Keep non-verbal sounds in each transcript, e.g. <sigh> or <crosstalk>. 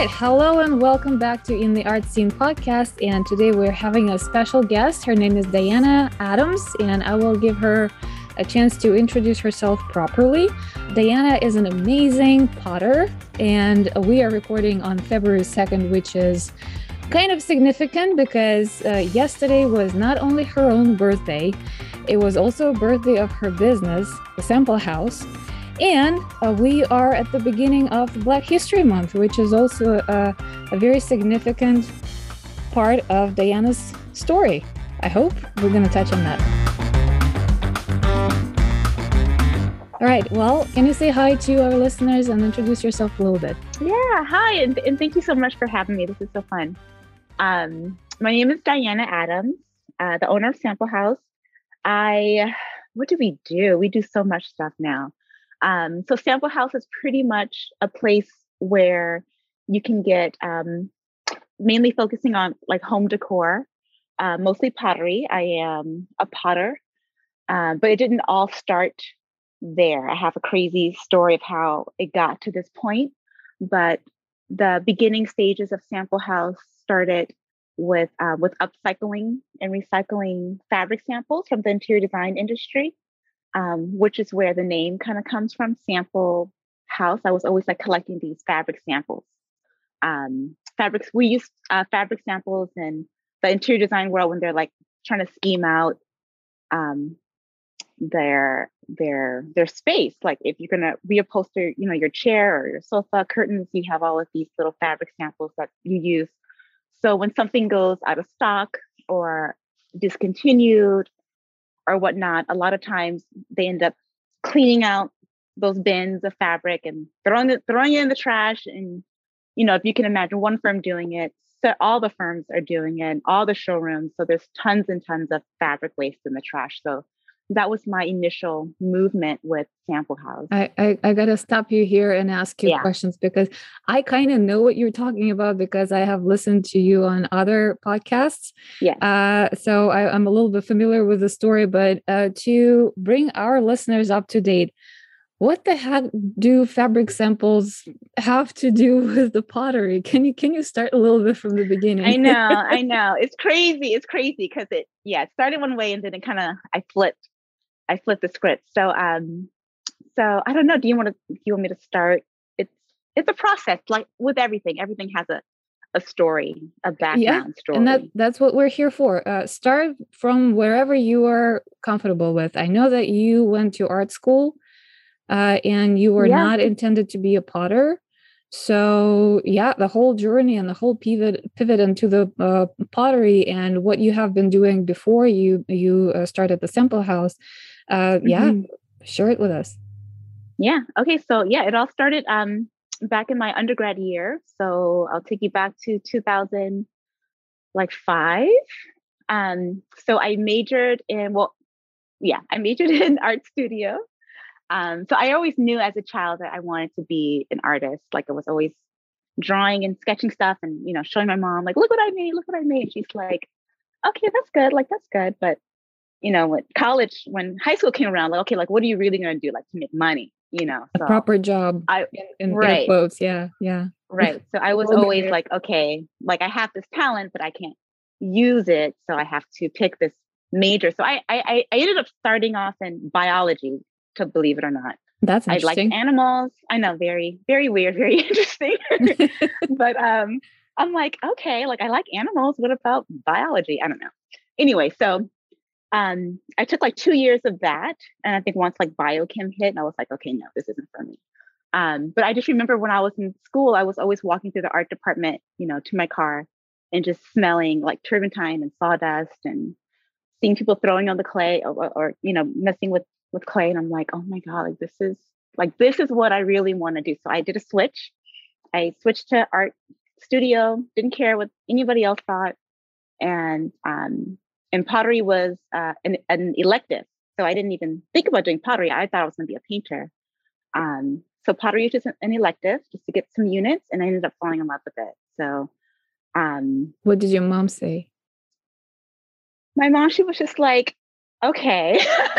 right, hello and welcome back to In the Art Scene podcast. And today we're having a special guest. Her name is Diana Adams, and I will give her a chance to introduce herself properly. Diana is an amazing potter, and we are recording on February 2nd, which is kind of significant because uh, yesterday was not only her own birthday, it was also a birthday of her business, the Sample House. And uh, we are at the beginning of Black History Month, which is also a, a very significant part of Diana's story. I hope we're going to touch on that. All right. Well, can you say hi to our listeners and introduce yourself a little bit? Yeah. Hi. And, and thank you so much for having me. This is so fun. Um, my name is Diana Adams, uh, the owner of Sample House. I, what do we do? We do so much stuff now. Um, so Sample House is pretty much a place where you can get um, mainly focusing on like home decor, uh, mostly pottery. I am a potter, uh, but it didn't all start there. I have a crazy story of how it got to this point, but the beginning stages of Sample House started with uh, with upcycling and recycling fabric samples from the interior design industry um, which is where the name kind of comes from sample house. I was always like collecting these fabric samples. Um, fabrics we use uh, fabric samples in the interior design world when they're like trying to scheme out um, their their their space. Like if you're going to reupholster you know your chair or your sofa curtains you have all of these little fabric samples that you use. So when something goes out of stock or discontinued or whatnot, a lot of times they end up cleaning out those bins of fabric and throwing it throwing it in the trash. And you know, if you can imagine one firm doing it, so all the firms are doing it, all the showrooms. So there's tons and tons of fabric waste in the trash. So that was my initial movement with Sample House. I, I, I got to stop you here and ask you yeah. questions because I kind of know what you're talking about because I have listened to you on other podcasts. Yeah. Uh, so I, am a little bit familiar with the story, but uh, to bring our listeners up to date, what the heck do fabric samples have to do <laughs> with the pottery? Can you can you start a little bit from the beginning? I know, <laughs> I know. It's crazy. It's crazy because it yeah, it started one way and then it kind of I flipped I flipped the script. So um so I don't know. Do you want to do you want me to start? It's it's a process, like with everything. Everything has a a story, a background yeah, story. And that that's what we're here for. Uh, start from wherever you are comfortable with. I know that you went to art school uh, and you were yeah. not intended to be a potter. So yeah, the whole journey and the whole pivot pivot into the uh, pottery and what you have been doing before you you uh, started the sample house uh, mm-hmm. yeah, share it with us. Yeah. Okay. So yeah, it all started um, back in my undergrad year. So I'll take you back to 2000, like five. Um, so I majored in well, yeah, I majored <laughs> in art studio. Um, so I always knew as a child that I wanted to be an artist. Like I was always drawing and sketching stuff and you know showing my mom like look what I made, look what I made. She's like, okay, that's good, like that's good, but you know, when college, when high school came around, like, okay, like, what are you really going to do, like, to make money? You know, so a proper job. I in, in right. quotes, yeah, yeah, right. So I was <laughs> always like, okay, like I have this talent, but I can't use it, so I have to pick this major. So I I, I ended up starting off in biology, to believe it or not. That's interesting. I like animals. I know, very very weird, <laughs> very interesting. <laughs> but um, I'm like, okay, like I like animals. What about biology? I don't know. Anyway, so um, I took like two years of that. And I think once like biochem hit, and I was like, okay, no, this isn't for me. Um, but I just remember when I was in school, I was always walking through the art department, you know, to my car and just smelling like turpentine and sawdust and seeing people throwing on the clay or, or, you know, messing with, with clay. And I'm like, oh my God, like this is like, this is what I really want to do. So I did a switch. I switched to art studio, didn't care what anybody else thought. And um, and pottery was uh, an, an, elective. So I didn't even think about doing pottery. I thought I was going to be a painter. Um, so pottery was just an elective just to get some units, and I ended up falling in love with it. So, um, what did your mom say? My mom, she was just like, "Okay,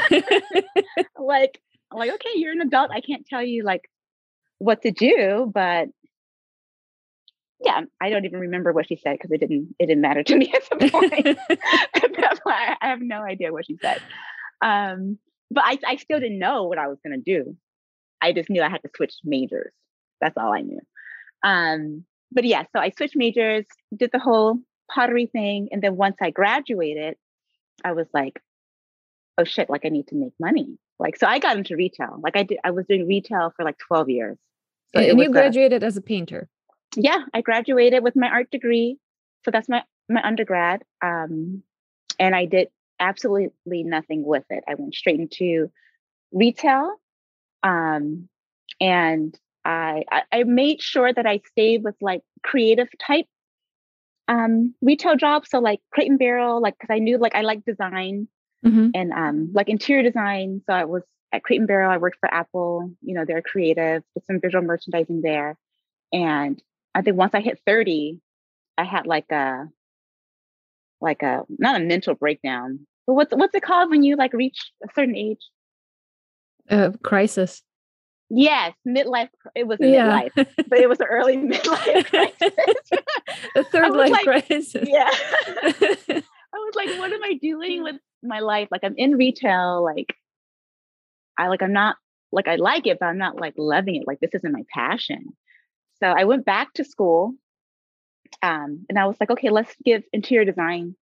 <laughs> <laughs> like, like, okay, you're an adult. I can't tell you like what to do, but yeah, I don't even remember what she said because it didn't it didn't matter to me at the point. <laughs> <laughs> I have no idea what she said. Um, but I, I still didn't know what I was gonna do. I just knew I had to switch majors. That's all I knew. Um, but yeah, so I switched majors, did the whole pottery thing, and then once I graduated, I was like, oh shit, like I need to make money. Like so I got into retail. Like I did I was doing retail for like 12 years. So and you graduated a, as a painter. Yeah, I graduated with my art degree. So that's my my undergrad. Um, and I did absolutely nothing with it. I went straight into retail. Um, and I, I, I made sure that I stayed with like creative type um retail jobs. So like crate and barrel, like because I knew like I like design mm-hmm. and um like interior design. So I was at Crate and Barrel. I worked for Apple. You know, they're creative. Did some visual merchandising there, and I think once I hit 30, I had like a like a not a mental breakdown, but what's what's it called when you like reach a certain age? Uh, crisis. Yes, midlife. It was a yeah. midlife, but it <laughs> was an early <laughs> midlife crisis. <laughs> a third life like, crisis. Yeah. I was like, what am I doing with my life? Like I'm in retail, like I like I'm not like I like it, but I'm not like loving it. Like this isn't my passion. So I went back to school um, and I was like, okay, let's give interior design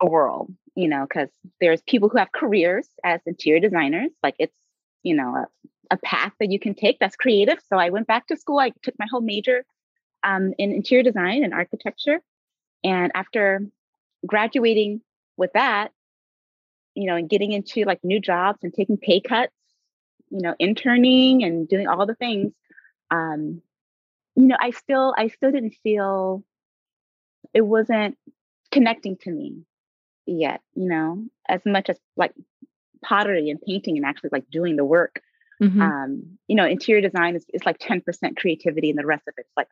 a whirl, you know, because there's people who have careers as interior designers. Like it's, you know, a, a, path that you can take that's creative. So I went back to school. I took my whole major um, in interior design and architecture. And after graduating with that, you know, and getting into like new jobs and taking pay cuts, you know, interning and doing all the things, um, you know, I still I still didn't feel it wasn't connecting to me yet, you know, as much as like pottery and painting and actually like doing the work. Mm-hmm. Um, you know, interior design is, is like 10% creativity and the rest of it's like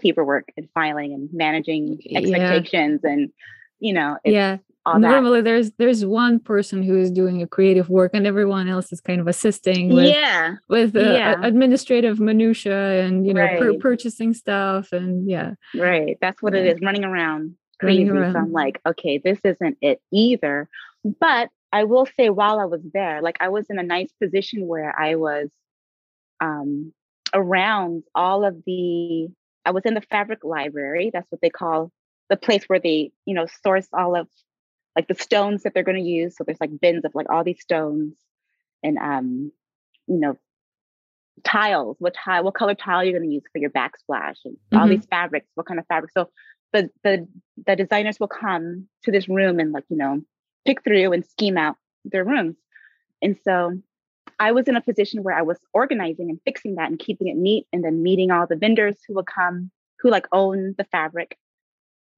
paperwork and filing and managing expectations yeah. and you know, yeah normally there's there's one person who is doing a creative work and everyone else is kind of assisting with yeah with uh, yeah. administrative minutia and you know right. pur- purchasing stuff and yeah right that's what yeah. it is running around crazy running around. so i'm like okay this isn't it either but i will say while i was there like i was in a nice position where i was um around all of the i was in the fabric library that's what they call the place where they you know source all of like the stones that they're going to use. So there's like bins of like all these stones and um, you know, tiles. What tile? What color tile you're going to use for your backsplash? And mm-hmm. all these fabrics. What kind of fabric? So the the the designers will come to this room and like you know pick through and scheme out their rooms. And so I was in a position where I was organizing and fixing that and keeping it neat, and then meeting all the vendors who will come who like own the fabric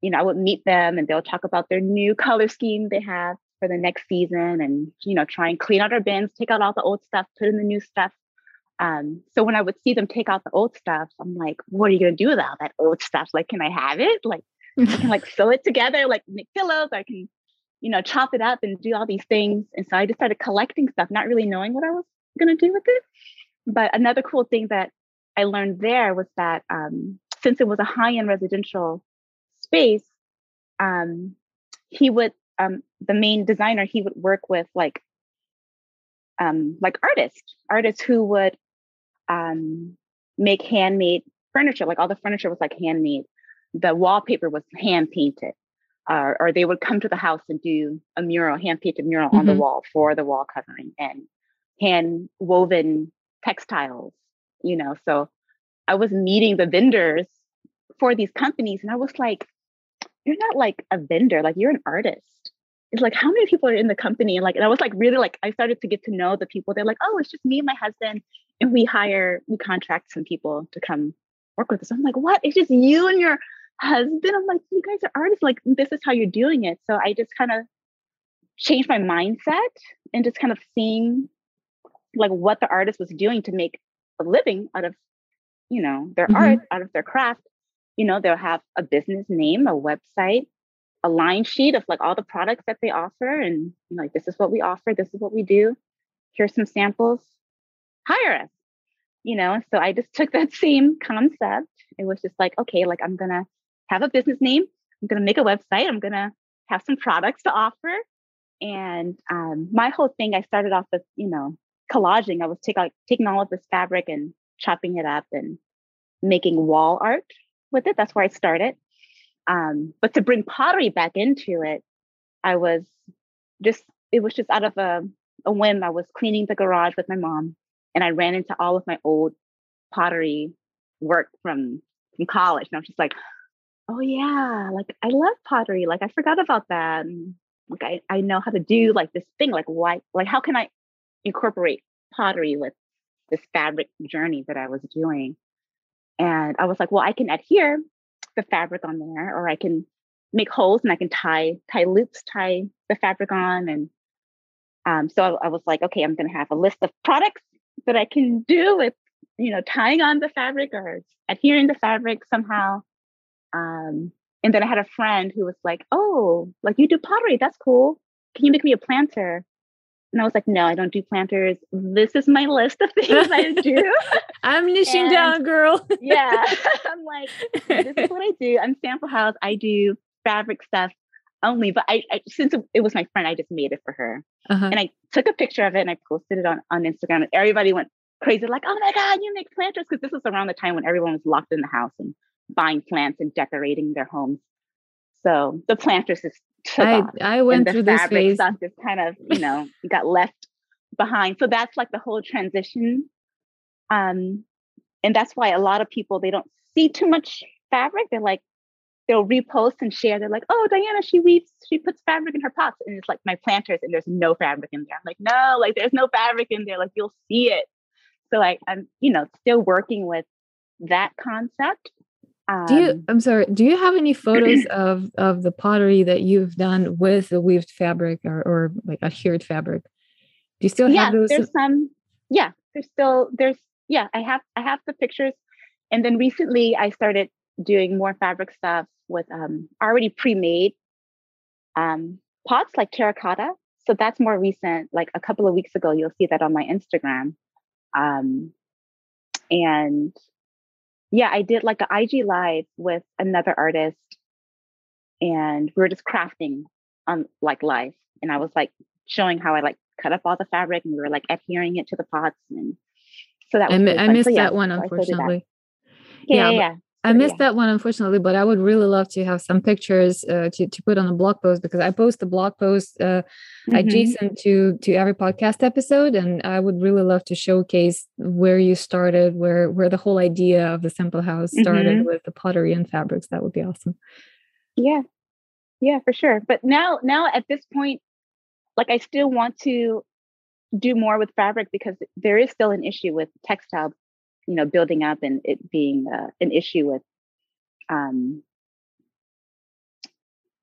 you know, I would meet them and they'll talk about their new color scheme they have for the next season and, you know, try and clean out our bins, take out all the old stuff, put in the new stuff. Um, so when I would see them take out the old stuff, I'm like, what are you going to do with all that old stuff? Like, can I have it? Like, I can like <laughs> sew it together, like make pillows. I can, you know, chop it up and do all these things. And so I just started collecting stuff, not really knowing what I was going to do with it. But another cool thing that I learned there was that um, since it was a high end residential space, um, he would um, the main designer he would work with like um, like artists, artists who would um, make handmade furniture. Like all the furniture was like handmade. The wallpaper was hand painted. Uh, or they would come to the house and do a mural, hand painted mural mm-hmm. on the mm-hmm. wall for the wall covering and hand woven textiles, you know. So I was meeting the vendors for these companies and I was like, you're not like a vendor, like you're an artist. It's like how many people are in the company? And like, and I was like really like I started to get to know the people. They're like, oh, it's just me and my husband, and we hire, we contract some people to come work with us. I'm like, what? It's just you and your husband. I'm like, you guys are artists. Like, this is how you're doing it. So I just kind of changed my mindset and just kind of seeing like what the artist was doing to make a living out of, you know, their mm-hmm. art, out of their craft you know, they'll have a business name, a website, a line sheet of like all the products that they offer. And you know, like, this is what we offer, this is what we do. Here's some samples. Hire us. you know, so I just took that <laughs> same concept. It was just like, okay, like I'm to have a business name. I'm to make a website. I'm to have some products to offer. And um, my whole thing, I started off with, you know, collaging. I was take, like, taking all of this fabric and chopping it up and making wall art with it. That's where I started. Um, but to bring pottery back into it, I was just, it was just out of a, a whim. I was cleaning the garage with my mom and I ran into all of my old pottery work from, from college. And I was just like, oh yeah, like I love pottery. Like I forgot about that. And like I, I know how to do like this thing. Like why, like how can I incorporate pottery with this fabric journey that I was doing? And I was like, well, I can adhere the fabric on there, or I can make holes and I can tie tie loops, tie the fabric on. And um, so I, I was like, okay, I'm going to have a list of products that I can do with, you know, tying on the fabric or adhering the fabric somehow. Um, and then I had a friend who was like, oh, like you do pottery, that's cool. Can you make me a planter? And I was like, no, I don't do planters. This is my list of <laughs> things I do. <laughs> I'm niching and down, girl. yeah. <laughs> I'm like, this is what I do. I'm Sample House. I do fabric stuff only. But I, I since it was my friend, I just made it for her. Uh-huh. And I took a picture of it and I posted it on, on Instagram. And everybody went crazy, like, oh my God, you make planters. Because this was around the time when everyone was locked in the house and buying plants and decorating their homes. So the planters is I, I went through this phase. Stuff just kind of, you know, got left behind. So that's like the whole transition. Um, and that's why a lot of people they don't see too much fabric. They're like, they'll repost and share. They're like, oh, Diana, she weaves, she puts fabric in her pots. And it's like my planters, and there's no fabric in there. I'm like, no, like there's no fabric in there. Like you'll see it. So like I'm, you know, still working with that concept um, do you? Um I'm sorry. Do you have any photos <clears throat> of of the pottery that you've done with the weaved fabric or, or like adhered fabric? Do you still yeah, have those? There's some. Yeah, there's still there's yeah. I have I have the pictures, and then recently I started doing more fabric stuff with um already pre-made um pots like terracotta. So that's more recent. Like a couple of weeks ago, you'll see that on my Instagram. Um, and yeah, I did like an IG live with another artist and we were just crafting on like live. And I was like showing how I like cut up all the fabric and we were like adhering it to the pots. And so that was I, really I missed so, yeah, that one, unfortunately. That. Yeah, yeah, yeah. I missed yeah. that one, unfortunately, but I would really love to have some pictures uh, to, to put on a blog post because I post the blog post uh, mm-hmm. adjacent to to every podcast episode, and I would really love to showcase where you started, where where the whole idea of the Sample House started mm-hmm. with the pottery and fabrics. That would be awesome. Yeah, yeah, for sure. But now, now at this point, like I still want to do more with fabric because there is still an issue with textile you know building up and it being uh, an issue with um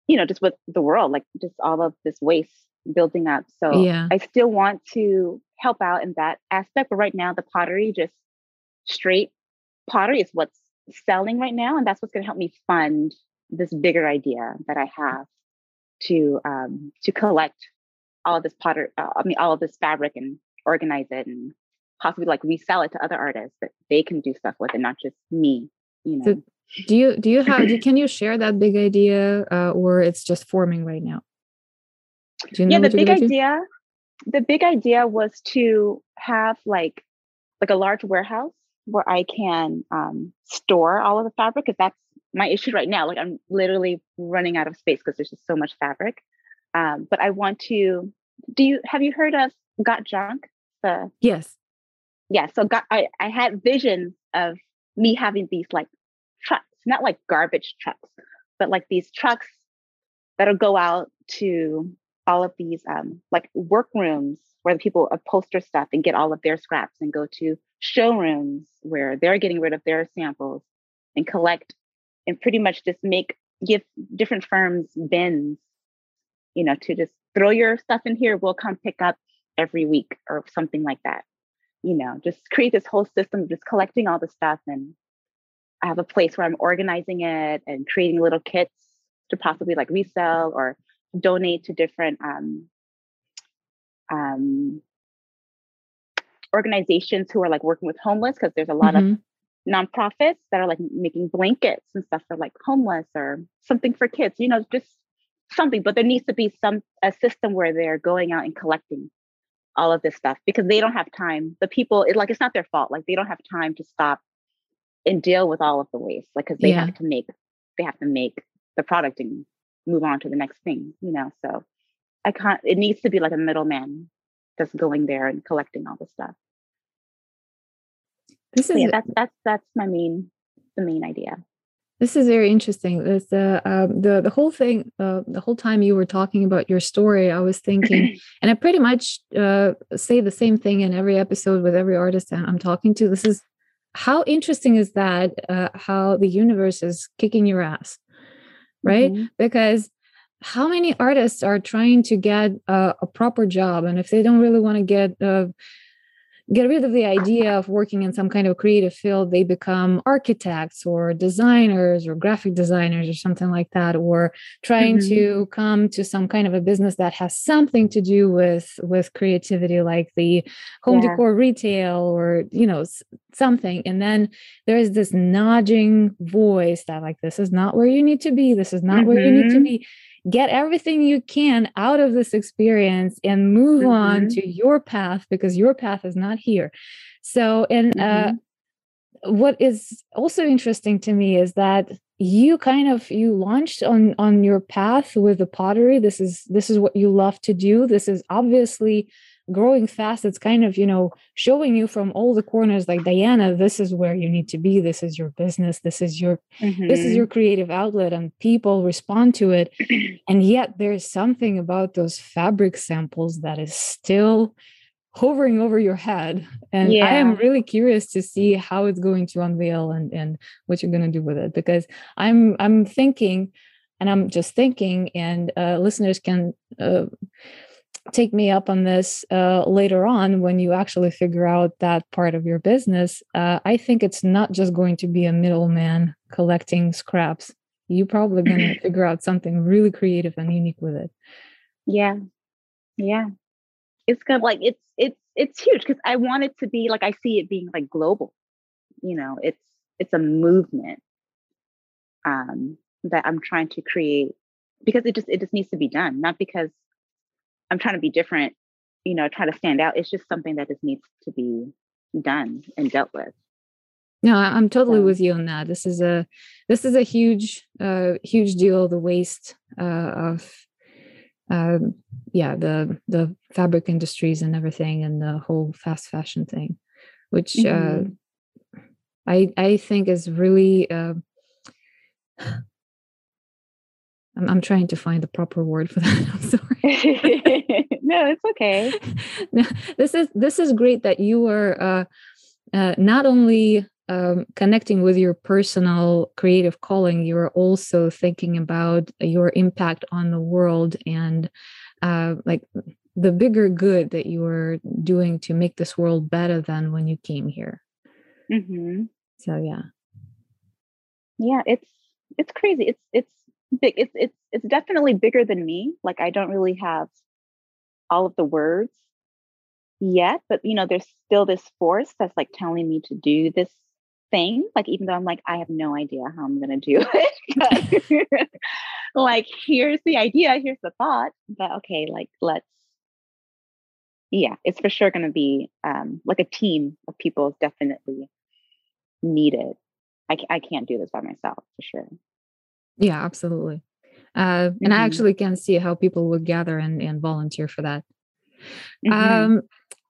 you know just with the world like just all of this waste building up so yeah. i still want to help out in that aspect but right now the pottery just straight pottery is what's selling right now and that's what's going to help me fund this bigger idea that i have to um to collect all of this potter uh, i mean all of this fabric and organize it and possibly like resell it to other artists that they can do stuff with and not just me you know? so do you do you have do, can you share that big idea uh, or it's just forming right now? You know yeah the big idea the big idea was to have like like a large warehouse where i can um, store all of the fabric because that's my issue right now like i'm literally running out of space because there's just so much fabric um, but i want to do you have you heard of got junk the yes yeah, so I, I had visions of me having these like trucks, not like garbage trucks, but like these trucks that'll go out to all of these um, like workrooms where the people upholster stuff and get all of their scraps and go to showrooms where they're getting rid of their samples and collect and pretty much just make give different firms bins you know to just throw your stuff in here we'll come pick up every week or something like that you know, just create this whole system of just collecting all the stuff. And I have a place where I'm organizing it and creating little kits to possibly like resell or donate to different um, um, organizations who are like working with homeless because there's a lot mm-hmm. of nonprofits that are like making blankets and stuff for like homeless or something for kids, you know, just something. But there needs to be some a system where they're going out and collecting all of this stuff because they don't have time. The people, it, like, it's not their fault. Like, they don't have time to stop and deal with all of the waste. Like, because they yeah. have to make, they have to make the product and move on to the next thing, you know. So I can't, it needs to be like a middleman that's going there and collecting all the stuff. This is yeah, that's that's that's my main the main idea. This is very interesting. This, uh, um, the the whole thing, uh, the whole time you were talking about your story, I was thinking, <clears throat> and I pretty much uh, say the same thing in every episode with every artist I'm talking to. This is how interesting is that? Uh, how the universe is kicking your ass, right? Mm-hmm. Because how many artists are trying to get a proper job, and if they don't really want to get uh, get rid of the idea of working in some kind of creative field they become architects or designers or graphic designers or something like that or trying mm-hmm. to come to some kind of a business that has something to do with with creativity like the home yeah. decor retail or you know something and then there's this nudging voice that like this is not where you need to be this is not mm-hmm. where you need to mm-hmm. be get everything you can out of this experience and move mm-hmm. on to your path because your path is not here so and uh, mm-hmm. uh, what is also interesting to me is that you kind of you launched on on your path with the pottery this is this is what you love to do this is obviously growing fast it's kind of you know showing you from all the corners like diana this is where you need to be this is your business this is your mm-hmm. this is mm-hmm. your creative outlet and people respond to it <clears throat> and yet there's something about those fabric samples that is still hovering over your head and yeah. i am really curious to see how it's going to unveil and and what you're going to do with it because i'm i'm thinking and i'm just thinking and uh, listeners can uh, take me up on this uh, later on when you actually figure out that part of your business. Uh, I think it's not just going to be a middleman collecting scraps. You're probably going to <clears throat> figure out something really creative and unique with it. Yeah, yeah. It's kind of like it's it's it's huge because I want it to be like I see it being like global. You know, it's it's a movement um, that I'm trying to create because it just it just needs to be done, not because I'm trying to be different, you know, try to stand out. It's just something that just needs to be done and dealt with. No, I'm totally so. with you on that. This is a this is a huge uh huge deal. The waste uh, of um yeah the the fabric industries and everything and the whole fast fashion thing, which uh, mm-hmm. uh I I think is really uh I'm, I'm trying to find the proper word for that. <laughs> I'm sorry. <laughs> no, it's okay. <laughs> no, this is this is great that you are uh, uh, not only um, connecting with your personal creative calling, you are also thinking about your impact on the world and uh, like the bigger good that you are doing to make this world better than when you came here. Mm-hmm. So yeah, yeah, it's it's crazy. It's it's big it's it's it's definitely bigger than me like i don't really have all of the words yet but you know there's still this force that's like telling me to do this thing like even though i'm like i have no idea how i'm to do <laughs> it <laughs> like here's the idea here's the thought but okay like let's yeah it's for sure going to be um like a team of people is definitely needed I, I can't do this by myself for sure yeah, absolutely. Uh, mm-hmm. And I mm-hmm. actually can see how people would gather and, and volunteer for that. Mm-hmm. Um,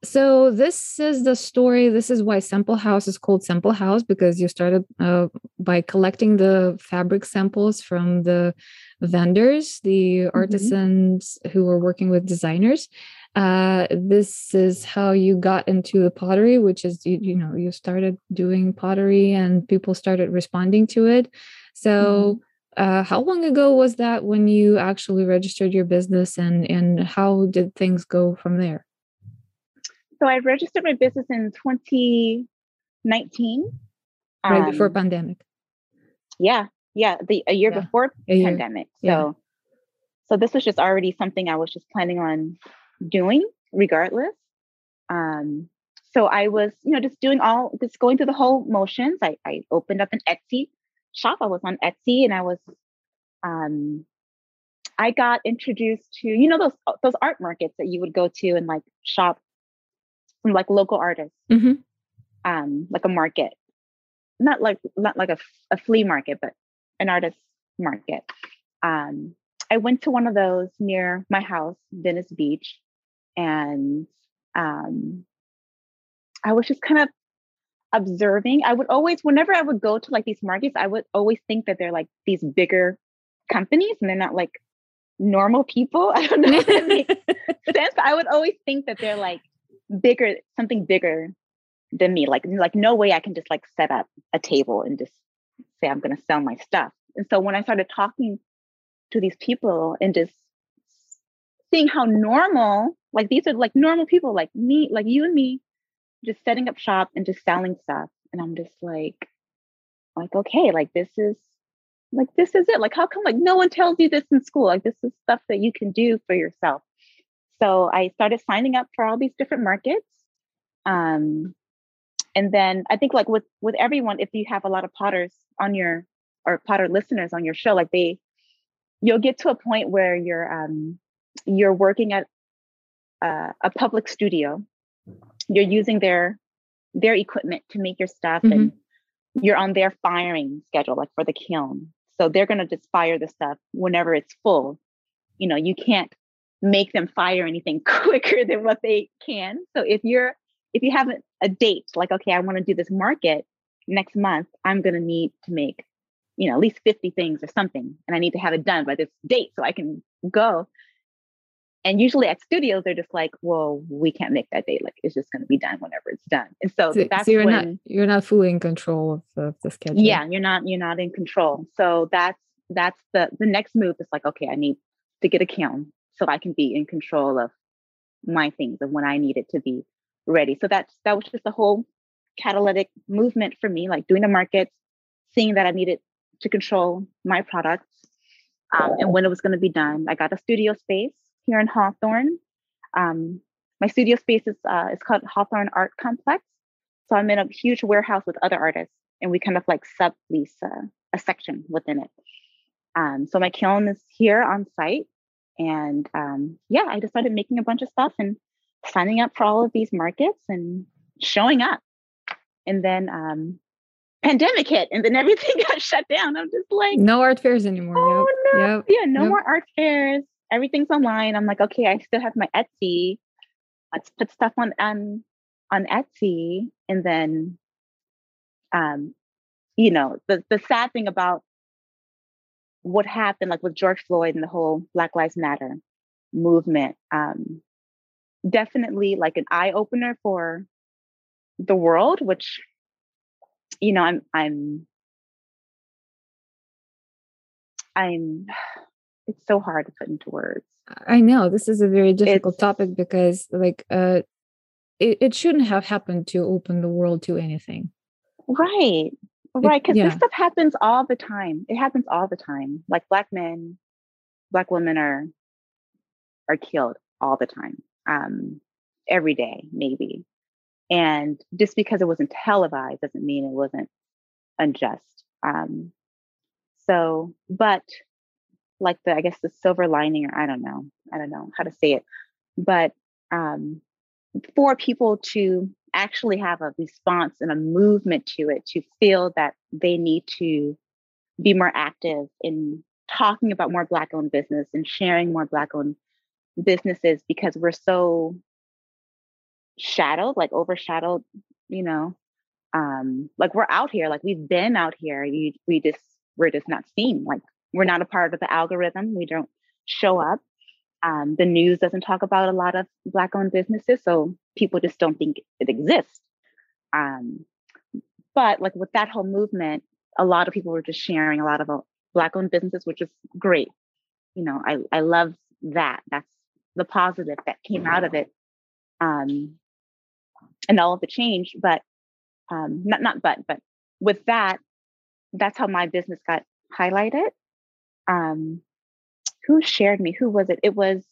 so this is the story. This is why Sample House is called Sample House because you started uh, by collecting the fabric samples from the vendors, the mm-hmm. artisans mm-hmm. who were working with designers. Uh, this is how you got into the pottery, which is you, you know you started doing pottery and people started responding to it. So mm-hmm. Uh, how long ago was that when you actually registered your business and, and how did things go from there? So I registered my business in 2019. Right um, before pandemic. Yeah. Yeah. The a year yeah. before a year. pandemic. So yeah. so this was just already something I was just planning on doing regardless. Um so I was, you know, just doing all, just going through the whole motions. I, I opened up an Etsy shop. I was on Etsy and I was, um, I got introduced to, you know, those those art markets that you would go to and like shop from like local artists, mm-hmm. um, like a market, not like not like a, a flea market, but an artist market. Um, I went to one of those near my house, Venice Beach, and um, I was just kind of observing. I would always, whenever I would go to like these markets, I would always think that they're like these bigger companies and they're not like normal people. <laughs> I don't know if that makes <laughs> sense. But I would always think that they're like bigger, something bigger than me. Like, like no way I can just like set up a table and just say I'm gonna sell my stuff. And so when I started talking to these people and just seeing how normal, like these are like normal people like me, like you and me, just setting up shop and just selling stuff. And I'm just like, like, okay, like this is like this is it. Like, how come like no one tells you this in school? Like this is stuff that you can do for yourself. So I started signing up for all these different markets. Um, and then I think like with with everyone, if you have a lot of potters on your or potter listeners on your show, like they you'll get to a point where you're um you're working at uh, a public studio you're using their their equipment to make your stuff mm-hmm. and you're on their firing schedule like for the kiln. So they're going to just fire the stuff whenever it's full. You know you can't make them fire anything <laughs> quicker than what they can. So if you're if you have a date like okay i want to do this market next month i'm going to need to make you know at least 50 things or something and i need to have it done by this date so i can go and usually at studios, they're just like, well, we can't make that date. Like it's just going to be done whenever it's done. And so, so that's so you're when, not you're not fully in control of the, the schedule. Yeah, you're not you're not in control. So that's that's the the next move is like, okay, I need to get a kiln so I can be in control of my things and when I need it to be ready. So that's that was just a whole catalytic movement for me, like doing the markets, seeing that I needed to control my products um, and when it was going to be done. I got a studio space here in Hawthorne. Um, my studio space is, uh, is called Hawthorne Art Complex. So I'm in a huge warehouse with other artists, and we kind of like sublease uh, a section within it. Um, so my kiln is here on site, and um, yeah, I decided making a bunch of stuff and signing up for all of these markets and showing up. And then um, pandemic hit, and then <laughs> everything got shut down. I'm just like, no art fairs anymore. Oh yep. no, yep. yeah, no yep. more art fairs everything's online. I'm like, okay, I still have my Etsy. Let's put stuff on um on Etsy. And then um, you know, the the sad thing about what happened like with George Floyd and the whole Black Lives Matter movement, um, definitely like an eye opener for the world, which you know, I'm I'm I'm it's so hard to put into words. I know this is a very difficult it's, topic because like uh it, it shouldn't have happened to open the world to anything. Right. Right. Because yeah. this stuff happens all the time. It happens all the time. Like black men, black women are are killed all the time. Um, every day, maybe. And just because it wasn't televised doesn't mean it wasn't unjust. Um, so, but like the I guess the silver lining, or I don't know, I don't know how to say it, but um, for people to actually have a response and a movement to it, to feel that they need to be more active in talking about more Black owned business and sharing more Black owned businesses because we're so shadowed, like overshadowed, you know. Um, like we're out here, like we've been out here. You, we just we're just not seen. Like we're not a part of the algorithm. We don't show up. Um, the news doesn't talk about a lot of Black owned businesses, so people just don't think it exists. Um, but like with that whole movement, a lot of people were just sharing a lot of uh, Black owned businesses, which is great. You know, I, I love that. That's the positive that came out of it. Um, and all of the change, but um, not not but but with that, that's how my business got highlighted um, who shared me? Who was it? It was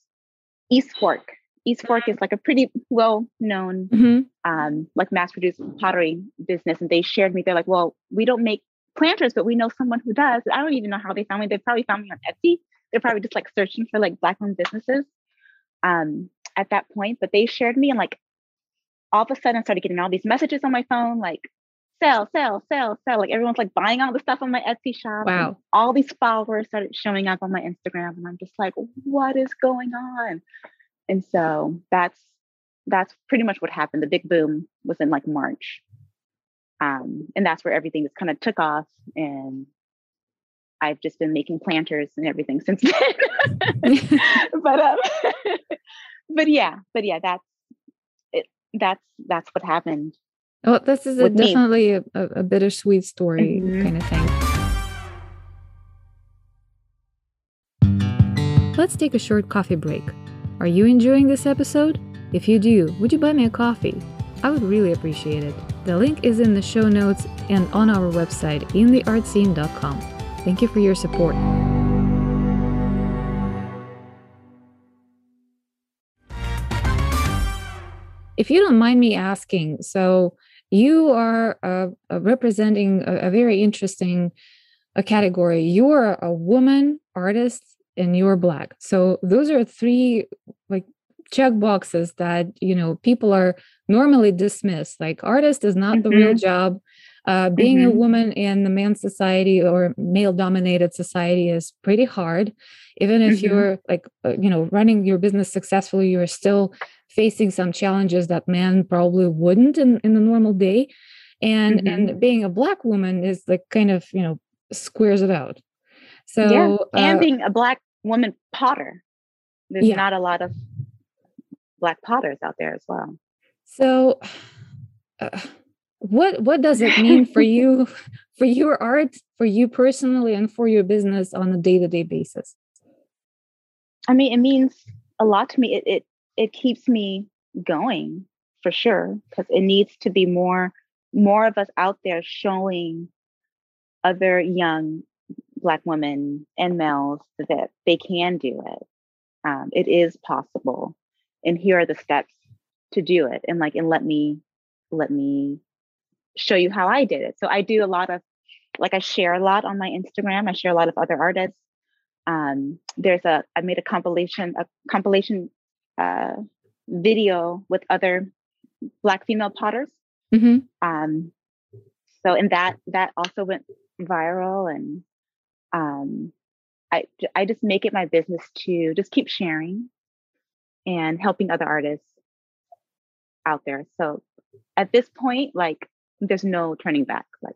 East Fork. East Fork is like a pretty well known, hmm um, like mass produced pottery business. And they shared me. They're like, well, we don't make planters, but we know someone who does. I don't even know how they found me. They probably found me on Etsy. They're probably just like searching for like black owned businesses um, at that point. But they shared me and like all of a sudden I started getting all these messages on my phone, like sell, sell, sell, sell. Like everyone's like buying all the stuff on my Etsy shop. Wow. All these followers started showing up on my Instagram. And I'm just like, what is going on? And so that's that's pretty much what happened. The big boom was in like March. Um, and that's where everything just kind of took off. And I've just been making planters and everything since <laughs> then. <laughs> but um, <laughs> but yeah, but yeah, that's it. That's that's what happened. Oh, this is a, definitely a, a, bittersweet story Mhm. kind of thing. Let's take a short coffee break. Are you enjoying this episode? If you do, would you buy me a coffee? I would really appreciate it. The link is in the show notes and on our website, intheartscene.com. Thank you for your support. If you don't mind me asking, so you are uh, representing a, a very interesting a category. You are a woman artist and you're black. So those are three like check boxes that you know people are normally dismissed. Like artist is not the real job. Uh, being a Mhm. woman in the man's society or male dominated society is pretty hard. Even if Mhm. you're like uh, you know running your business successfully, you're still facing some challenges that men probably wouldn't in, in the normal day. And Mhm. and being a black woman is like kind of you know squares it out. So yeah, and uh, being a black woman potter, there's Yeah. not a lot of black potters out there as well. So, <sighs> uh, what what does it mean for <laughs> you, for your art, for you personally, and for your business on a day to day basis? I mean, it means a lot to me. It it it keeps me going for sure because it needs to be more more of us out there showing other young black women and males that they can do it. Um, it is possible, and here are the steps to do it. And like, and let me let me show you how I did it. So I do a lot of like I share a lot on my Instagram. I share a lot of other artists. Um, there's a I made a compilation a compilation uh, video with other black female potters. hmm Um, so and that that also went viral and um, I I just make it my business to just keep sharing and helping other artists out there. So at this point, like there's no turning back. Like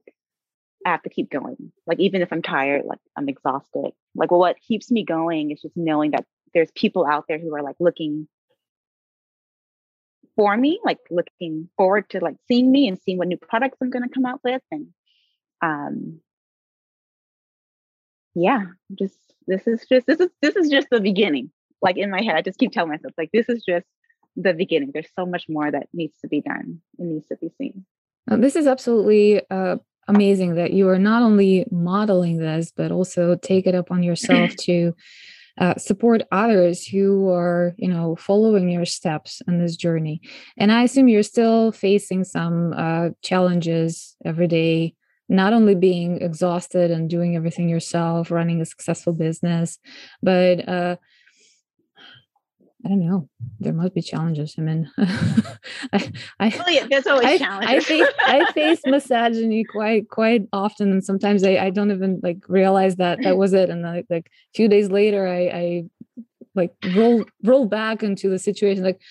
I have to keep going. Like even if I'm tired, like I'm exhausted. Like well, what keeps me going is just knowing that there's people out there who are like looking for me, like looking forward to like seeing me and seeing what new products I'm gonna come out with. And um yeah, just this is just this is this is just the beginning. Like in my head, I just keep telling myself, like this is just the beginning. There's so much more that needs to be done. It needs to be seen. Uh, this is absolutely uh, amazing that you are not only modeling this, but also take it upon yourself <clears throat> to uh, support others who are, you know, following your steps in this journey. And I assume you're still facing some uh, challenges every day, not only being exhausted and doing everything yourself, running a successful business, but uh, I don't know. There must be challenges. I mean, <laughs> I, I, Oh yeah, there's always I, I face I <laughs> face misogyny quite quite often, and sometimes I, I don't even like realize that that was it. And like, like a few days later, I, I like roll roll back into the situation, like,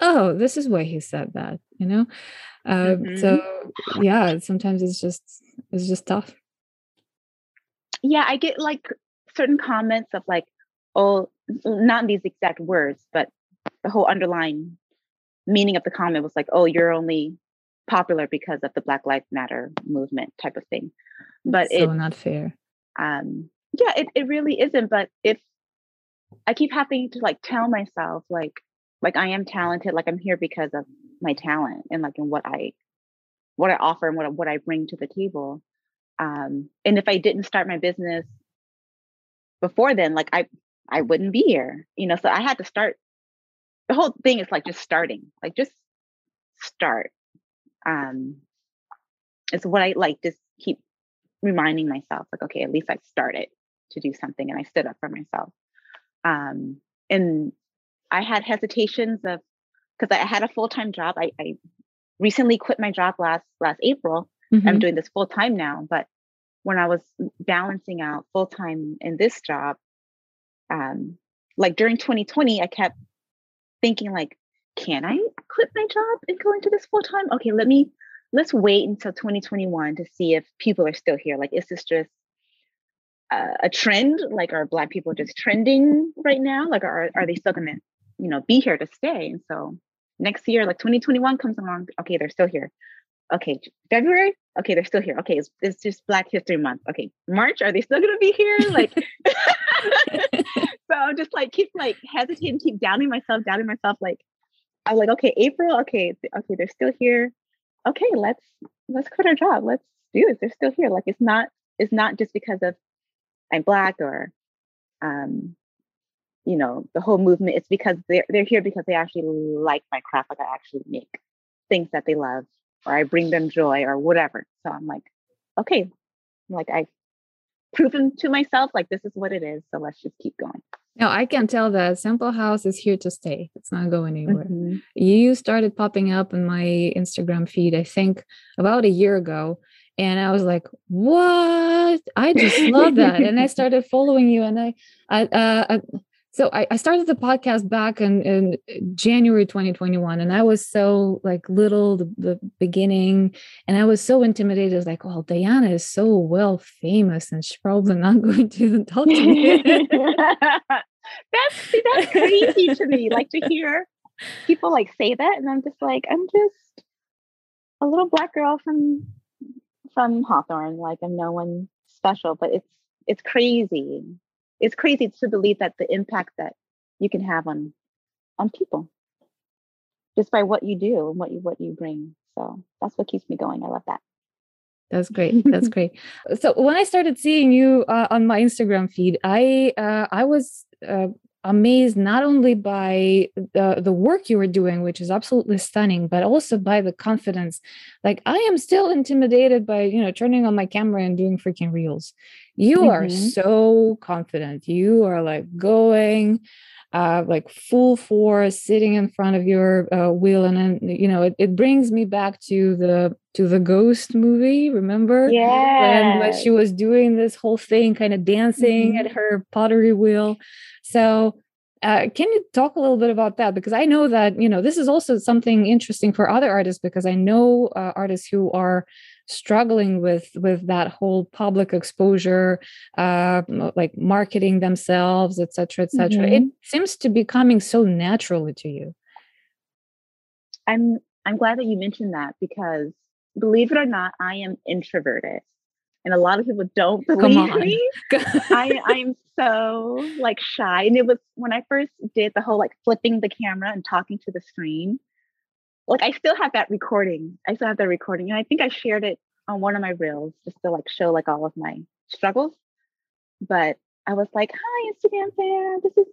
oh, this is why he said that, you know. Uh, So yeah, sometimes it's just it's just tough. yeah, I get like certain comments of like, oh, not in these exact words, but the whole underlying meaning of the comment was like, oh, you're only popular because of the Black Lives Matter movement type of thing. But so it, not fair. um, yeah, it, it really isn't. But if I keep having to like tell myself like, like I am talented, like I'm here because of my talent and like in what I, what I offer and what I- what I bring to the table. Um, and if I didn't start my business before then, like I I wouldn't be here, you know. So I had to start the whole thing is like just starting, like just start. Um, it's what I like. Just keep reminding myself, like, okay, at least I started to do something, and I stood up for myself. Um, and I had hesitations of because I had a full time job. I, I, recently quit my job last last April. Mm-hmm. I'm doing this full time now, but when I was balancing out full time in this job, um, like during 2020, I kept thinking like, can I quit my job and go into this full time? Okay, let me let's wait until 2021 to see if people are still here. Like, is this just a trend? Like, are Black people just trending right now? Like, are are they still gonna, you know, be here to stay? And so next year, like 2021 comes along, okay, they're still here. Okay, February, okay, they're still here. Okay, it's, it's just Black History Month. Okay, March, are they still gonna be here? Like, <laughs> so I'm just like keep like hesitating, keep doubting myself, doubting myself. Like, I'm like, okay, April, okay, okay, they're still here. Okay, let's let's quit our job. Let's do this. They're still here. Like, it's not it's not just because of I'm black or um you know the whole movement it's because they're they're here because they actually like my craft like i actually make things that they love or i bring them joy or whatever. So i'm like okay. I'm like i've proven to myself like this is what it is so let's just keep going. No i can tell that sample house is here to stay. It's not going anywhere. Mm-hmm. you started popping up in my instagram feed i think about a year ago and i was like what? I just love that and i <laughs> started following you and i i uh, so I, I, started the podcast back in, in January 2021, and I was so like little the, the beginning, and I was so intimidated. Like, "Well, Diana is so well famous, and she's probably not <laughs> going to talk to me." <laughs> that's that's crazy to me. Like to hear people like say that, and I'm just like, I'm just a little black girl from from Hawthorne. Like I'm no one special, but it's it's crazy it's crazy to believe that the impact that you can have on on people just by what you do and what you what you bring. So that's what keeps me going. I love that. That's great. <laughs> That's great. So when I started seeing you uh, on my Instagram feed, I uh, I was uh, amazed not only by the the work you were doing, which is absolutely stunning, but also by the confidence. Like I am still intimidated by you know turning on my camera and doing freaking reels. You mm-hmm. are so confident. You are like going uh, like full force sitting in front of your uh, wheel and then you know it, it brings me back to the to the ghost movie remember yeah when she was doing this whole thing kind of dancing mm-hmm. at her pottery wheel so uh, can you talk a little bit about that because i know that you know this is also something interesting for other artists because i know uh, artists who are struggling with with that whole public exposure uh like marketing themselves etc etc mm-hmm. it seems to be coming so naturally to you. I'm i'm glad that you mentioned that because believe it or not i am introverted and a lot of people don't <laughs> believe me. <laughs> I i'm so like shy and it was when i first did the whole like flipping the camera and talking to the screen like I still have that recording. I still have that recording. And I think I shared it on one of my reels just to like show like all of my struggles. But I was like, hi, Instagram fan. This is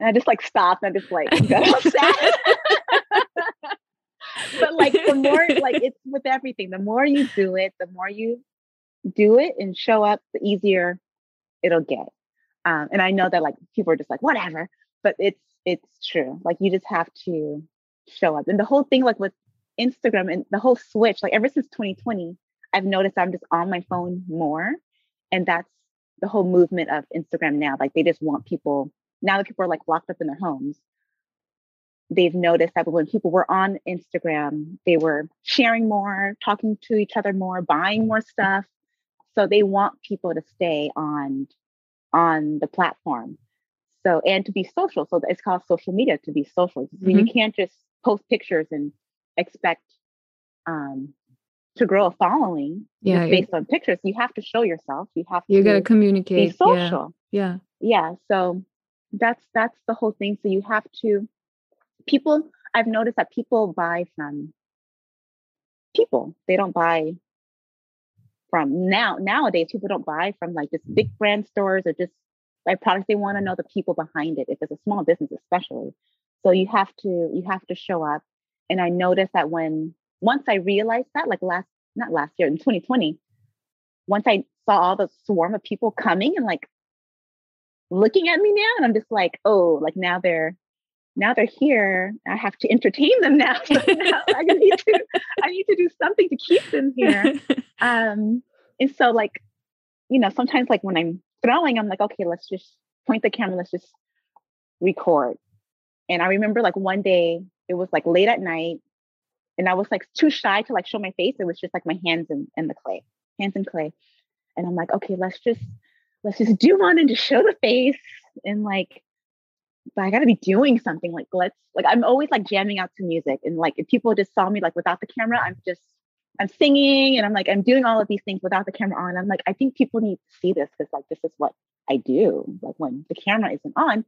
and I just like stopped and I just like <laughs> <laughs> but like the more like it's with everything, the more you do it, the more you do it and show up, the easier it'll get. Um, and I know that like people are just like, whatever, but it's it's true. Like you just have to show up. And the whole thing, like with Instagram and the whole switch, like ever since 2020, I've noticed I'm just on my phone more. And that's the whole movement of Instagram now. Like they just want people, now that people are like locked up in their homes, they've noticed that when people were on Instagram, they were sharing more, talking to each other more, buying more stuff. So they want people to stay on on the platform. So and to be social. So it's called social media to be social. Mm-hmm. You can't just post pictures and expect um, to grow a following yeah, based on pictures. You have to show yourself. You have to. You got to communicate. Be social. Yeah. yeah. Yeah. So that's that's the whole thing. So you have to. People, I've noticed that people buy from people. They don't buy from now nowadays. People don't buy from like just big brand stores or just buy products. They want to know the people behind it. If it's a small business, especially. So you have to you have to show up. And I noticed that when once I realized that, like last not last year in 2020, once I saw all the swarm of people coming and like looking at me now, and I'm just like, oh, like now they're now they're here. I have to entertain them now. <laughs> So now I need to I need to do something to keep them here. <laughs> Um, and so like, you know, sometimes like when I'm throwing, I'm like, okay, let's just point the camera, let's just record. And I remember like one day it was like late at night and I was like too shy to like show my face. It was just like my hands in, in the clay, hands in clay. And I'm like, okay, let's just let's just do one and just show the face and like but I gotta be doing something like let's like I'm always like jamming out to music and like if people just saw me like without the camera, I'm just I'm singing and I'm like I'm doing all of these things without the camera on. I'm like I think people need to see this because like this is what I do like when the camera isn't on.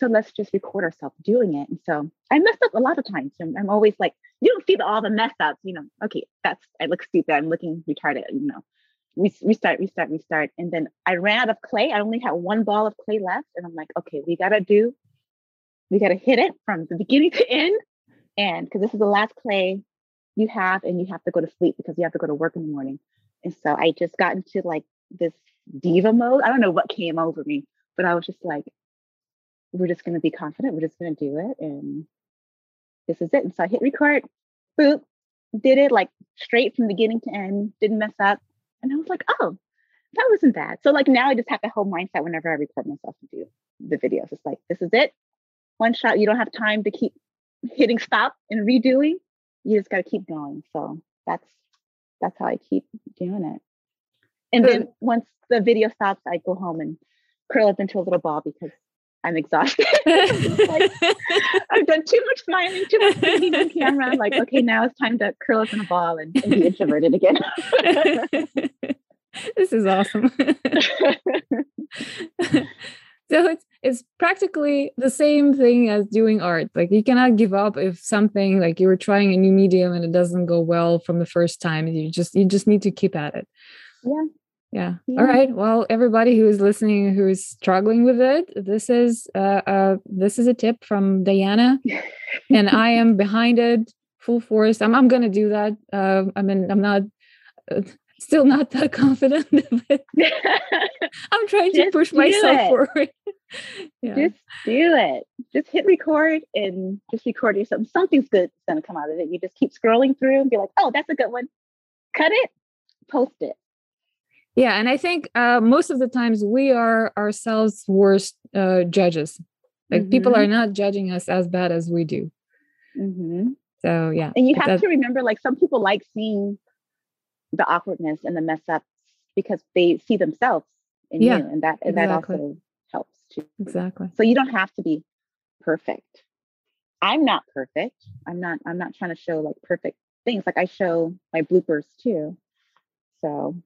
So let's just record ourselves doing it. And so I messed up a lot of times. And I'm always like, you don't see the, all the mess ups, you know, okay, that's, I look stupid. I'm looking retarded, you know, we restart, restart, restart. And then I ran out of clay. I only had one ball of clay left. And I'm like, okay, we got to do, we got to hit it from the beginning to end. And because this is the last clay you have, and you have to go to sleep because you have to go to work in the morning. And so I just got into like this diva mode. I don't know what came over me, but I was just like, we're just going to be confident. We're just going to do it. And this is it. And so I hit record, boop, did it like straight from beginning to end, didn't mess up. And I was like, oh, that wasn't bad. So like now I just have that whole mindset whenever I record myself to do the videos. It's like, this is it. One shot. You don't have time to keep <laughs> hitting stop and redoing. You just got to keep going. So that's that's how I keep doing it. And then once the video stops, I go home and curl up into a little ball because I'm exhausted. <laughs> like, I've done too much smiling, too much singing on camera. I'm like, okay, now it's time to curl up in a ball and, and be introverted again. <laughs> this is awesome. <laughs> so it's it's practically the same thing as doing art. Like you cannot give up if something like you were trying a new medium and it doesn't go well from the first time. You just you just need to keep at it. Yeah, yeah. yeah. All right. Well, everybody who is listening who is struggling with it, this is uh, uh this is a tip from Diana, <laughs> and I am behind it full force. I'm I'm gonna do that. Uh, I mean, I'm not. Uh, still not that <laughs> confident <laughs> but i'm trying to push myself it. forward yeah. just do it just hit record and just record yourself something's good is going to come out of it you just keep scrolling through and be like oh that's a good one cut it post it yeah and i think uh, most of the times we are ourselves worst uh, judges. Like mm-hmm. people are not judging us as bad as we do. Mm-hmm. so yeah and you have to remember like some people like seeing the awkwardness and the mess ups because they see themselves in yeah, you and that and exactly. that also helps too. Exactly. So you don't have to be perfect. I'm not perfect. I'm not i'm not trying to show like perfect things. Like i show my bloopers too. So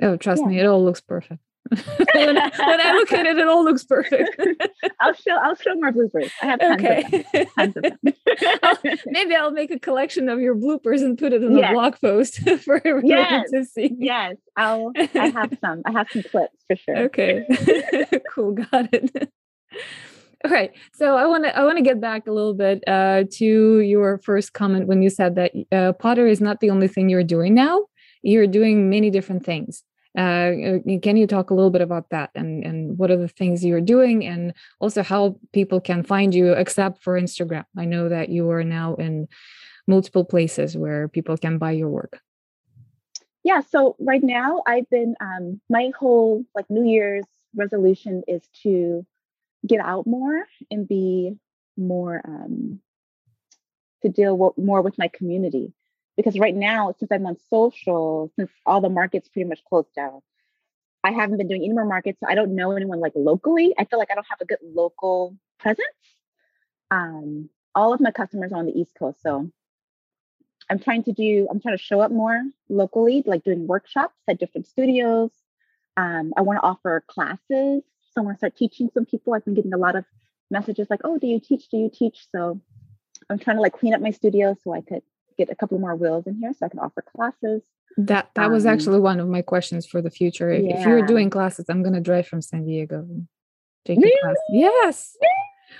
Oh, trust yeah. me, it all looks perfect. <laughs> when, I, when, I, look at it, it all looks perfect. <laughs> I'll show I'll show more bloopers. I have tons okay. of them. Tons of them. <laughs> I'll, maybe I'll make a collection of your bloopers and put it in yes. a blog post for everyone yes. to see. Yes, I'll. I have some. I have some clips for sure. Okay, cool. Got it. All right. So I want to I want to get back a little bit uh, to your first comment when you said that uh, Potter is not the only thing you're doing now. You're doing many different things. Uh, can you talk a little bit about that and, and what are the things you're doing and also how people can find you except for Instagram? I know that you are now in multiple places where people can buy your work. Yeah, so right now I've been um, my whole like New Year's resolution is to get out more and be more um, to deal more with my community because right now since i'm on social since all the markets pretty much closed down i haven't been doing any more markets so i don't know anyone like locally. I feel like i don't have a good local presence. Um, all of my customers are on the east coast so i'm trying to do i'm trying to show up more locally like doing workshops at different studios. Um, i want to offer classes. So i want to start teaching some people i've been getting a lot of messages like oh do you teach? Do you teach? So i'm trying to like clean up my studio so i could get a couple more wheels in here so I can offer classes. That that um, was actually one of my questions for the future. Yeah. If you're doing classes, I'm gonna drive from San Diego. Take really? class. Yes.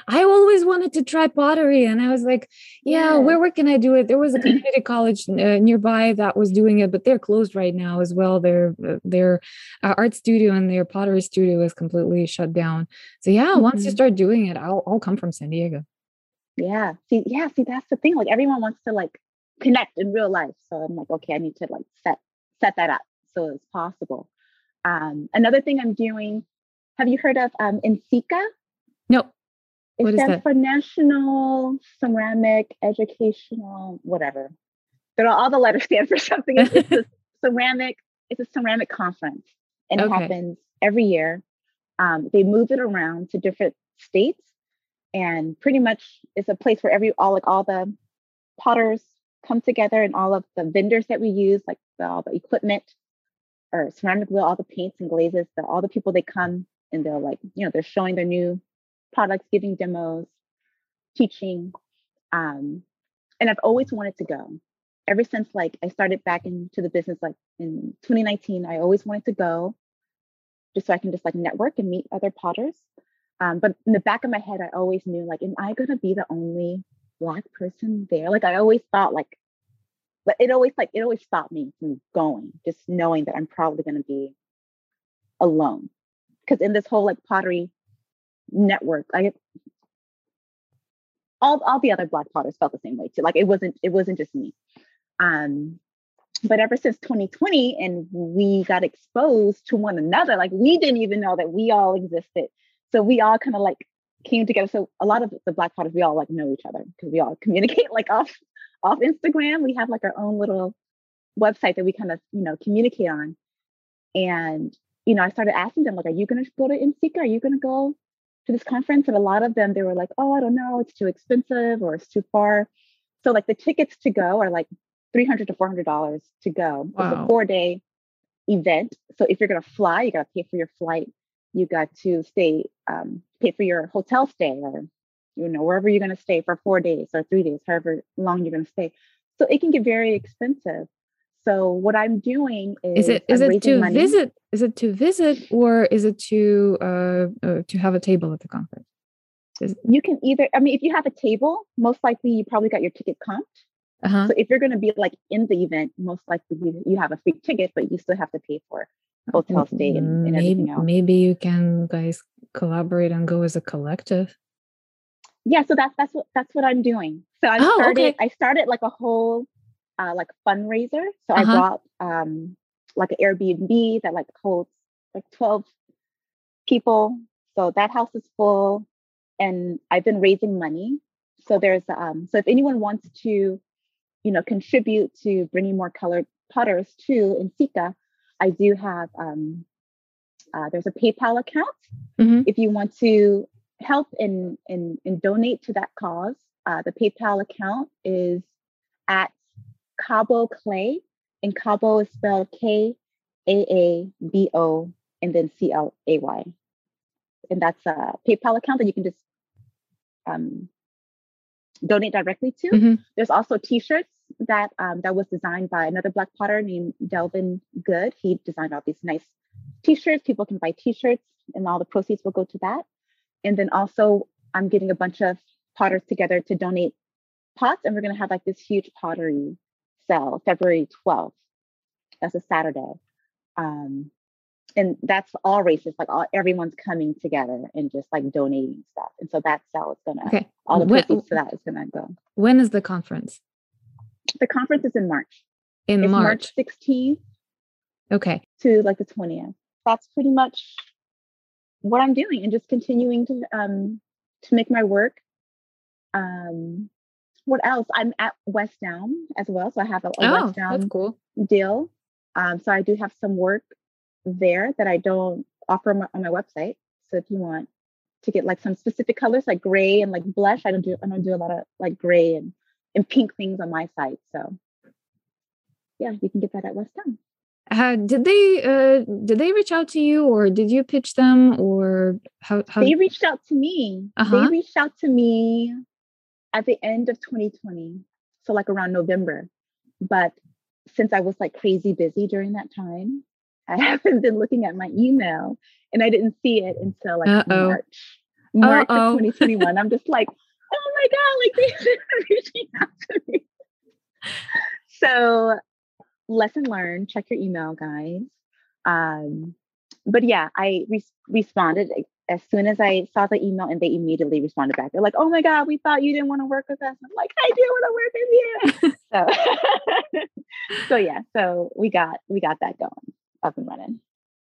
I always wanted to try pottery, and I was like, "Yeah, yeah. Where, where can I do it?" There was a community <clears throat> college uh, nearby that was doing it, but they're closed right now as well. Their uh, their uh, art studio and their pottery studio is completely shut down. So yeah, mm-hmm. once you mm-hmm. start doing it, I'll I'll come from San Diego. Yeah, see, yeah, see, that's the thing. Like everyone wants to like connect in real life, so I'm like, okay, I need to like set set that up so it's possible. Um, another thing I'm doing. Have you heard of um, NCECA? No. It what stands for National Ceramic Educational, whatever. There are all the letters <laughs> stand for something. It's, a <laughs> ceramic. It's a ceramic conference, and okay. it happens every year. Um, they move it around to different states, and pretty much it's a place where every all like all the potters come together, and all of the vendors that we use, like the, all the equipment, or ceramic wheel, all the paints and glazes, the, all the people they come and they're like, you know, they're showing their new products, giving demos, teaching. Um, and I've always wanted to go. Ever since like I started back into the business like in 2019, I always wanted to go just so I can just like network and meet other potters. Um, but in the back of my head, I always knew like, am I gonna be the only black person there? Like I always thought like, but it always like it always stopped me from going, just knowing that I'm probably gonna be alone. Because in this whole like pottery network. I all all the other black potters felt the same way too. Like it wasn't it wasn't just me. Um, but ever since 2020 and we got exposed to one another, like we didn't even know that we all existed. So we all kind of like came together. So a lot of the black potters, we all like know each other because we all <laughs> communicate like off off Instagram. We have like our own little website that we kind of you know communicate on. And you know, I started asking them like, "Are you going to go to NCECA? Are you going to go to this conference and a lot of them they were like oh i don't know it's too expensive or it's too far so like the tickets to go are like 300 to 400 dollars to go wow. it's a four day event so if you're going to fly you got to pay for your flight you got to stay um, pay for your hotel stay or you know wherever you're going to stay for four days or three days however long you're going to stay so it can get very expensive so what I'm doing is is it is it to money. visit is it to visit or is it to uh, uh to have a table at the conference? Is you can either I mean if you have a table, most likely you probably got your ticket comped. Uh-huh. So if you're going to be like in the event, most likely you, you have a free ticket, but you still have to pay for hotel stay and, and maybe. Maybe you can guys collaborate and go as a collective. Yeah, so that's that's what that's what I'm doing. So I oh, started okay. I started like a whole uh, like fundraiser. So uh-huh. I brought um, like an Airbnb that like holds like 12 people. So that house is full and I've been raising money. So there's um so if anyone wants to, you know, contribute to bringing more colored potters to NCECA, I do have um uh, there's a PayPal account. Mm-hmm. If you want to help and and and donate to that cause, uh, the PayPal account is at Kaabo Clay, and Kaabo is spelled K A A B O and then C L A Y. And that's a PayPal account that you can just um, donate directly to. Mm-hmm. There's also T-shirts that um, that was designed by another Black potter named Delvin Good. He designed all these nice T-shirts. People can buy T-shirts, and all the proceeds will go to that. And then also, I'm getting a bunch of potters together to donate pots, and we're going to have like this huge pottery sell February 12th. That's a Saturday. Um, and that's all races, like all everyone's coming together and just like donating stuff. And so that sale is gonna okay. all the when, proceeds to that is gonna go. When is the conference? The conference is in March. In it's March. March 16th. Okay. To like the 20th. That's pretty much what I'm doing and just continuing to um to make my work um what else? I'm at West Elm as well. So I have a, a oh, West that's cool. deal. Um, so I do have some work there that I don't offer on my, on my website. So if you want to get like some specific colors like gray and like blush, I don't do I don't do a lot of like gray and, and pink things on my site. So yeah, you can get that at West Elm. Uh, did they uh, did they reach out to you or did you pitch them or how, how... they reached out to me uh-huh. they reached out to me at the end of 2020, so like around November. But since I was like crazy busy during that time, I <laughs> haven't been looking at my email and I didn't see it until like Uh-oh. March. March Uh-oh. <laughs> of 2021. I'm just like, oh my God, like they <laughs> reaching out to me. So lesson learned, check your email, guys. Um, but yeah, I re- responded as soon as I saw the email and they immediately responded back. They're like, oh my God, we thought you didn't want to work with us. I'm like, I do want to work with you. <laughs> so, <laughs> so yeah, so we got, we got that going up and running.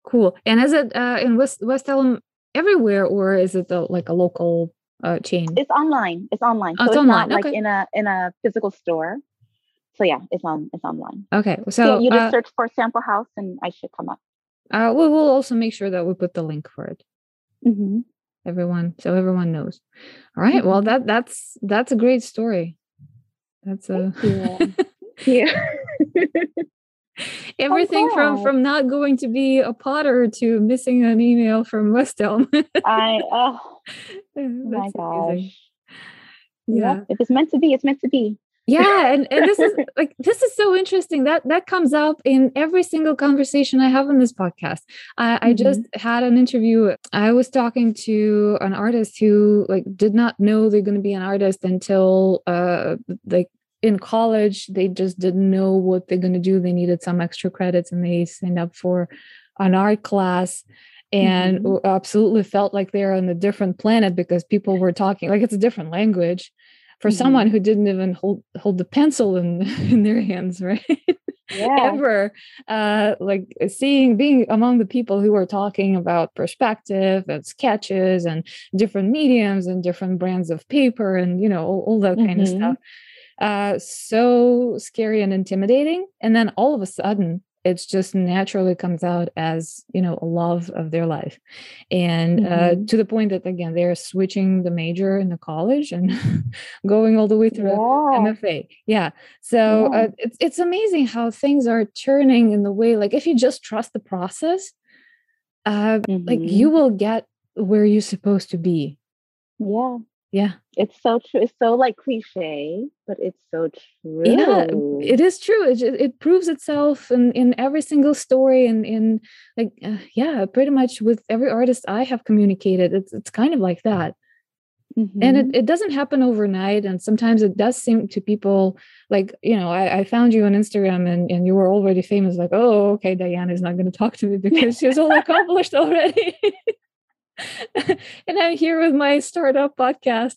Cool. And is it uh, in West, West Elm everywhere or is it the, like a local uh, chain? It's online. It's online. Oh, so it's, it's online. not okay. like in a, in a physical store. So yeah, it's on, it's online. Okay. So, so you just uh, search for sample house and I should come up. Uh, we will also make sure that we put the link for it. Mm-hmm. Everyone, so everyone knows. All right. Well, that <laughs> that's that's a great story. That's a yeah. <laughs> Everything oh, from from not going to be a potter to missing an email from West Elm. <laughs> I oh <laughs> my gosh. Yeah. yeah. If it's meant to be, it's meant to be yeah <laughs> and, and this is like this is so interesting that that comes up in every single conversation i have on this podcast I, mm-hmm. I just had an interview i was talking to an artist who like did not know they're going to be an artist until uh like in college they just didn't know what they're going to do they needed some extra credits and they signed up for an art class and mm-hmm. absolutely felt like they're on a different planet because people were talking like it's a different language for mm-hmm. someone who didn't even hold hold the pencil in <laughs> in their hands <laughs> right yeah. ever uh like seeing being among the people who are talking about perspective and sketches and different mediums and different brands of paper and you know all, all that kind mm-hmm. of stuff uh so scary and intimidating and then all of a sudden it's just naturally comes out as you know a love of their life and uh, mm-hmm. uh, to the point that again they're switching the major in the college and <laughs> going all the way through mfa yeah so yeah. Uh, it's, it's amazing how things are turning in the way like if you just trust the process uh, mm-hmm. like you will get where you're supposed to be yeah yeah. It's so true. It's so like cliche, but it's so true. Yeah, it is true. It, it proves itself in, in every single story and in like, uh, yeah, pretty much with every artist I have communicated. It's, it's kind of like that. Mm-hmm. And it, mm-hmm. it doesn't happen overnight. And sometimes it does seem to people like, you know, I, I found you on Instagram and, and you were already famous, like, oh, okay, Diana is not going to talk to me <laughs> because she's all accomplished already. <laughs> and I'm here with my startup podcast.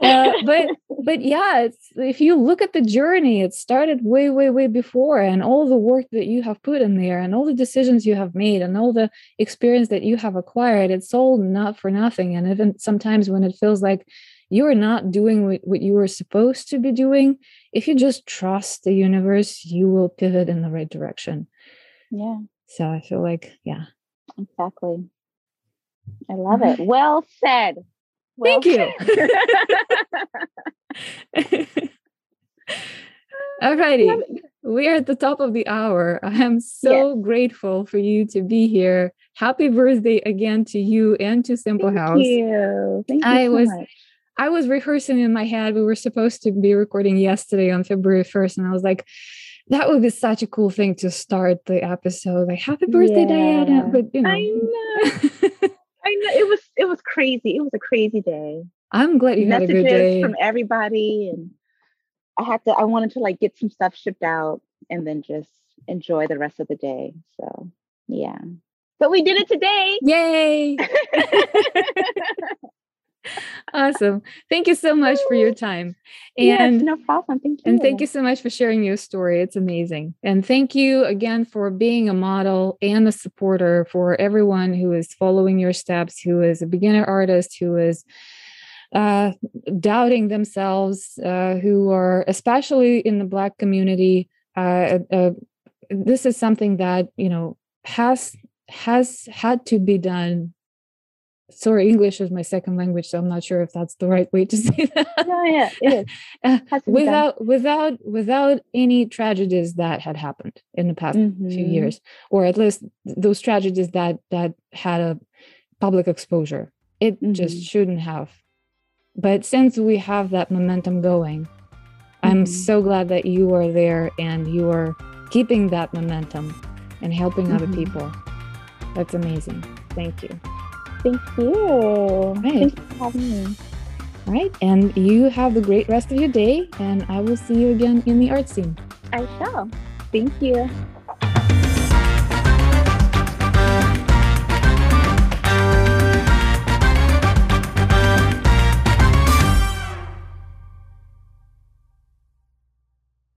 Uh, <laughs> but but yeah, if you look at the journey, it started way way way before, and all the work that you have put in there, and all the decisions you have made, and all the experience that you have acquired, it's all not for nothing. And even sometimes when it feels like you are not doing what, what you were supposed to be doing, if you just trust the universe, you will pivot in the right direction. Yeah. So I feel like yeah. Exactly. I love it. Well said. Well Thank said. you. <laughs> Alrighty. We are at the top of the hour. I am so yes. grateful for you to be here. Happy birthday again to you and to Sample Thank House. You. Thank you. I so was much. I was rehearsing in my head. We were supposed to be recording yesterday on February 1st, and I was like, that would be such a cool thing to start the episode. Like, happy birthday, yeah. Diana. But you know. I know. <laughs> I know it was it was crazy. It was a crazy day. I'm glad you Messages had a good day from everybody, and I had to. I wanted to like get some stuff shipped out and then just enjoy the rest of the day. So yeah, but we did it today. Yay! <laughs> <laughs> awesome. Thank you so much for your time. And yes, no problem. Thank you. And thank you so much for sharing your story. It's amazing. And thank you again for being a model and a supporter for everyone who is following your steps, who is a beginner artist, who is uh, doubting themselves, uh, who are especially in the Black community. Uh, uh this is something that you know has has had to be done sorry english is my second language so i'm not sure if that's the right way to <laughs> say that no yeah it is <laughs> uh, without without without any tragedies that had happened in the past mm-hmm. few years or at least those tragedies that that had a public exposure it mm-hmm. just shouldn't have but since we have that momentum going mm-hmm. i'm so glad that you are there and you are keeping that momentum and helping other mm-hmm. people that's amazing thank you Thank you. Right. Thanks for having me. All right. And you have a great rest of your day, and I will see you again in the art scene. I shall. Thank you.